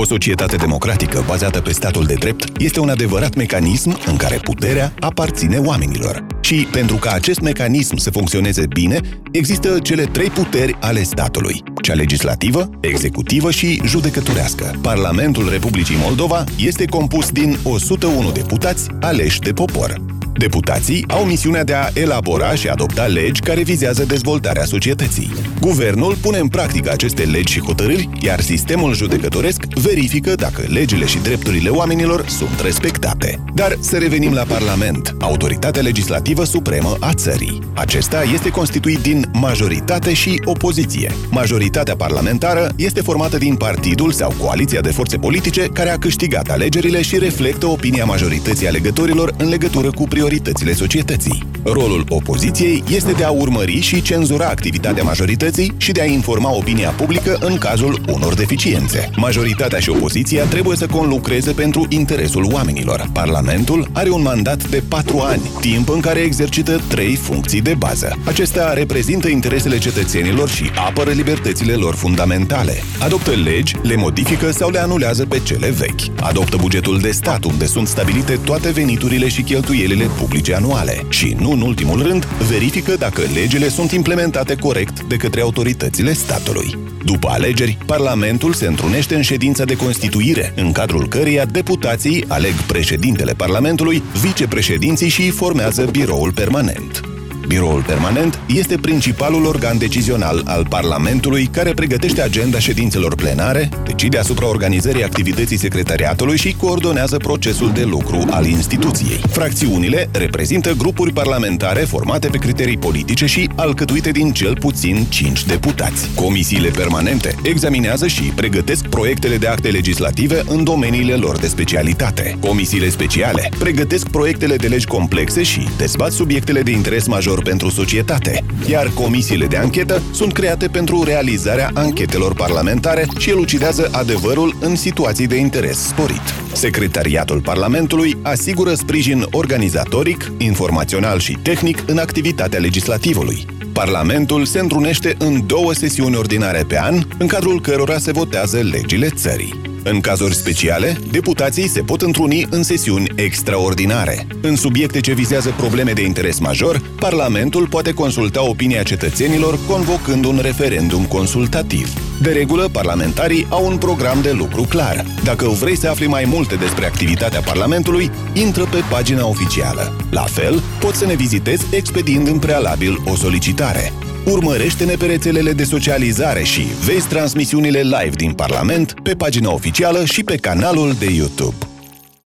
O societate democratică bazată pe statul de drept este un adevărat mecanism în care puterea aparține oamenilor. Și pentru ca acest mecanism să funcționeze bine, există cele trei puteri ale statului, cea legislativă, executivă și judecătorească. Parlamentul Republicii Moldova este compus din 101 deputați aleși de popor. Deputații au misiunea de a elabora și adopta legi care vizează dezvoltarea societății. Guvernul pune în practică aceste legi și hotărâri, iar sistemul judecătoresc verifică dacă legile și drepturile oamenilor sunt respectate. Dar să revenim la Parlament, autoritatea legislativă supremă a țării. Acesta este constituit din majoritate și opoziție. Majoritatea parlamentară este formată din partidul sau coaliția de forțe politice care a câștigat alegerile și reflectă opinia majorității alegătorilor în legătură cu prioritățile prioritățile societății. Rolul opoziției este de a urmări și cenzura activitatea majorității și de a informa opinia publică în cazul unor deficiențe. Majoritatea și opoziția trebuie să conlucreze pentru interesul oamenilor. Parlamentul are un mandat de patru ani, timp în care exercită trei funcții de bază. Acesta reprezintă interesele cetățenilor și apără libertățile lor fundamentale. Adoptă legi, le modifică sau le anulează pe cele vechi. Adoptă bugetul de stat, unde sunt stabilite toate veniturile și cheltuielile publice anuale și, nu în ultimul rând, verifică dacă legile sunt implementate corect de către autoritățile statului. După alegeri, Parlamentul se întrunește în ședința de constituire, în cadrul căreia deputații aleg președintele Parlamentului, vicepreședinții și formează biroul permanent. Biroul permanent este principalul organ decizional al Parlamentului care pregătește agenda ședințelor plenare, decide asupra organizării activității secretariatului și coordonează procesul de lucru al instituției. Fracțiunile reprezintă grupuri parlamentare formate pe criterii politice și alcătuite din cel puțin 5 deputați. Comisiile permanente examinează și pregătesc proiectele de acte legislative în domeniile lor de specialitate. Comisiile speciale pregătesc proiectele de legi complexe și dezbat subiectele de interes major viitor pentru societate, iar comisiile de anchetă sunt create pentru realizarea anchetelor parlamentare și elucidează adevărul în situații de interes sporit. Secretariatul Parlamentului asigură sprijin organizatoric, informațional și tehnic în activitatea legislativului. Parlamentul se întrunește în două sesiuni ordinare pe an, în cadrul cărora se votează legile țării. În cazuri speciale, deputații se pot întruni în sesiuni extraordinare. În subiecte ce vizează probleme de interes major, Parlamentul poate consulta opinia cetățenilor convocând un referendum consultativ. De regulă, parlamentarii au un program de lucru clar. Dacă vrei să afli mai multe despre activitatea Parlamentului, intră pe pagina oficială. La fel, poți să ne vizitezi expediind în prealabil o solicitare. Urmărește-ne pe rețelele de socializare și vezi transmisiunile live din Parlament pe pagina oficială și pe canalul de YouTube.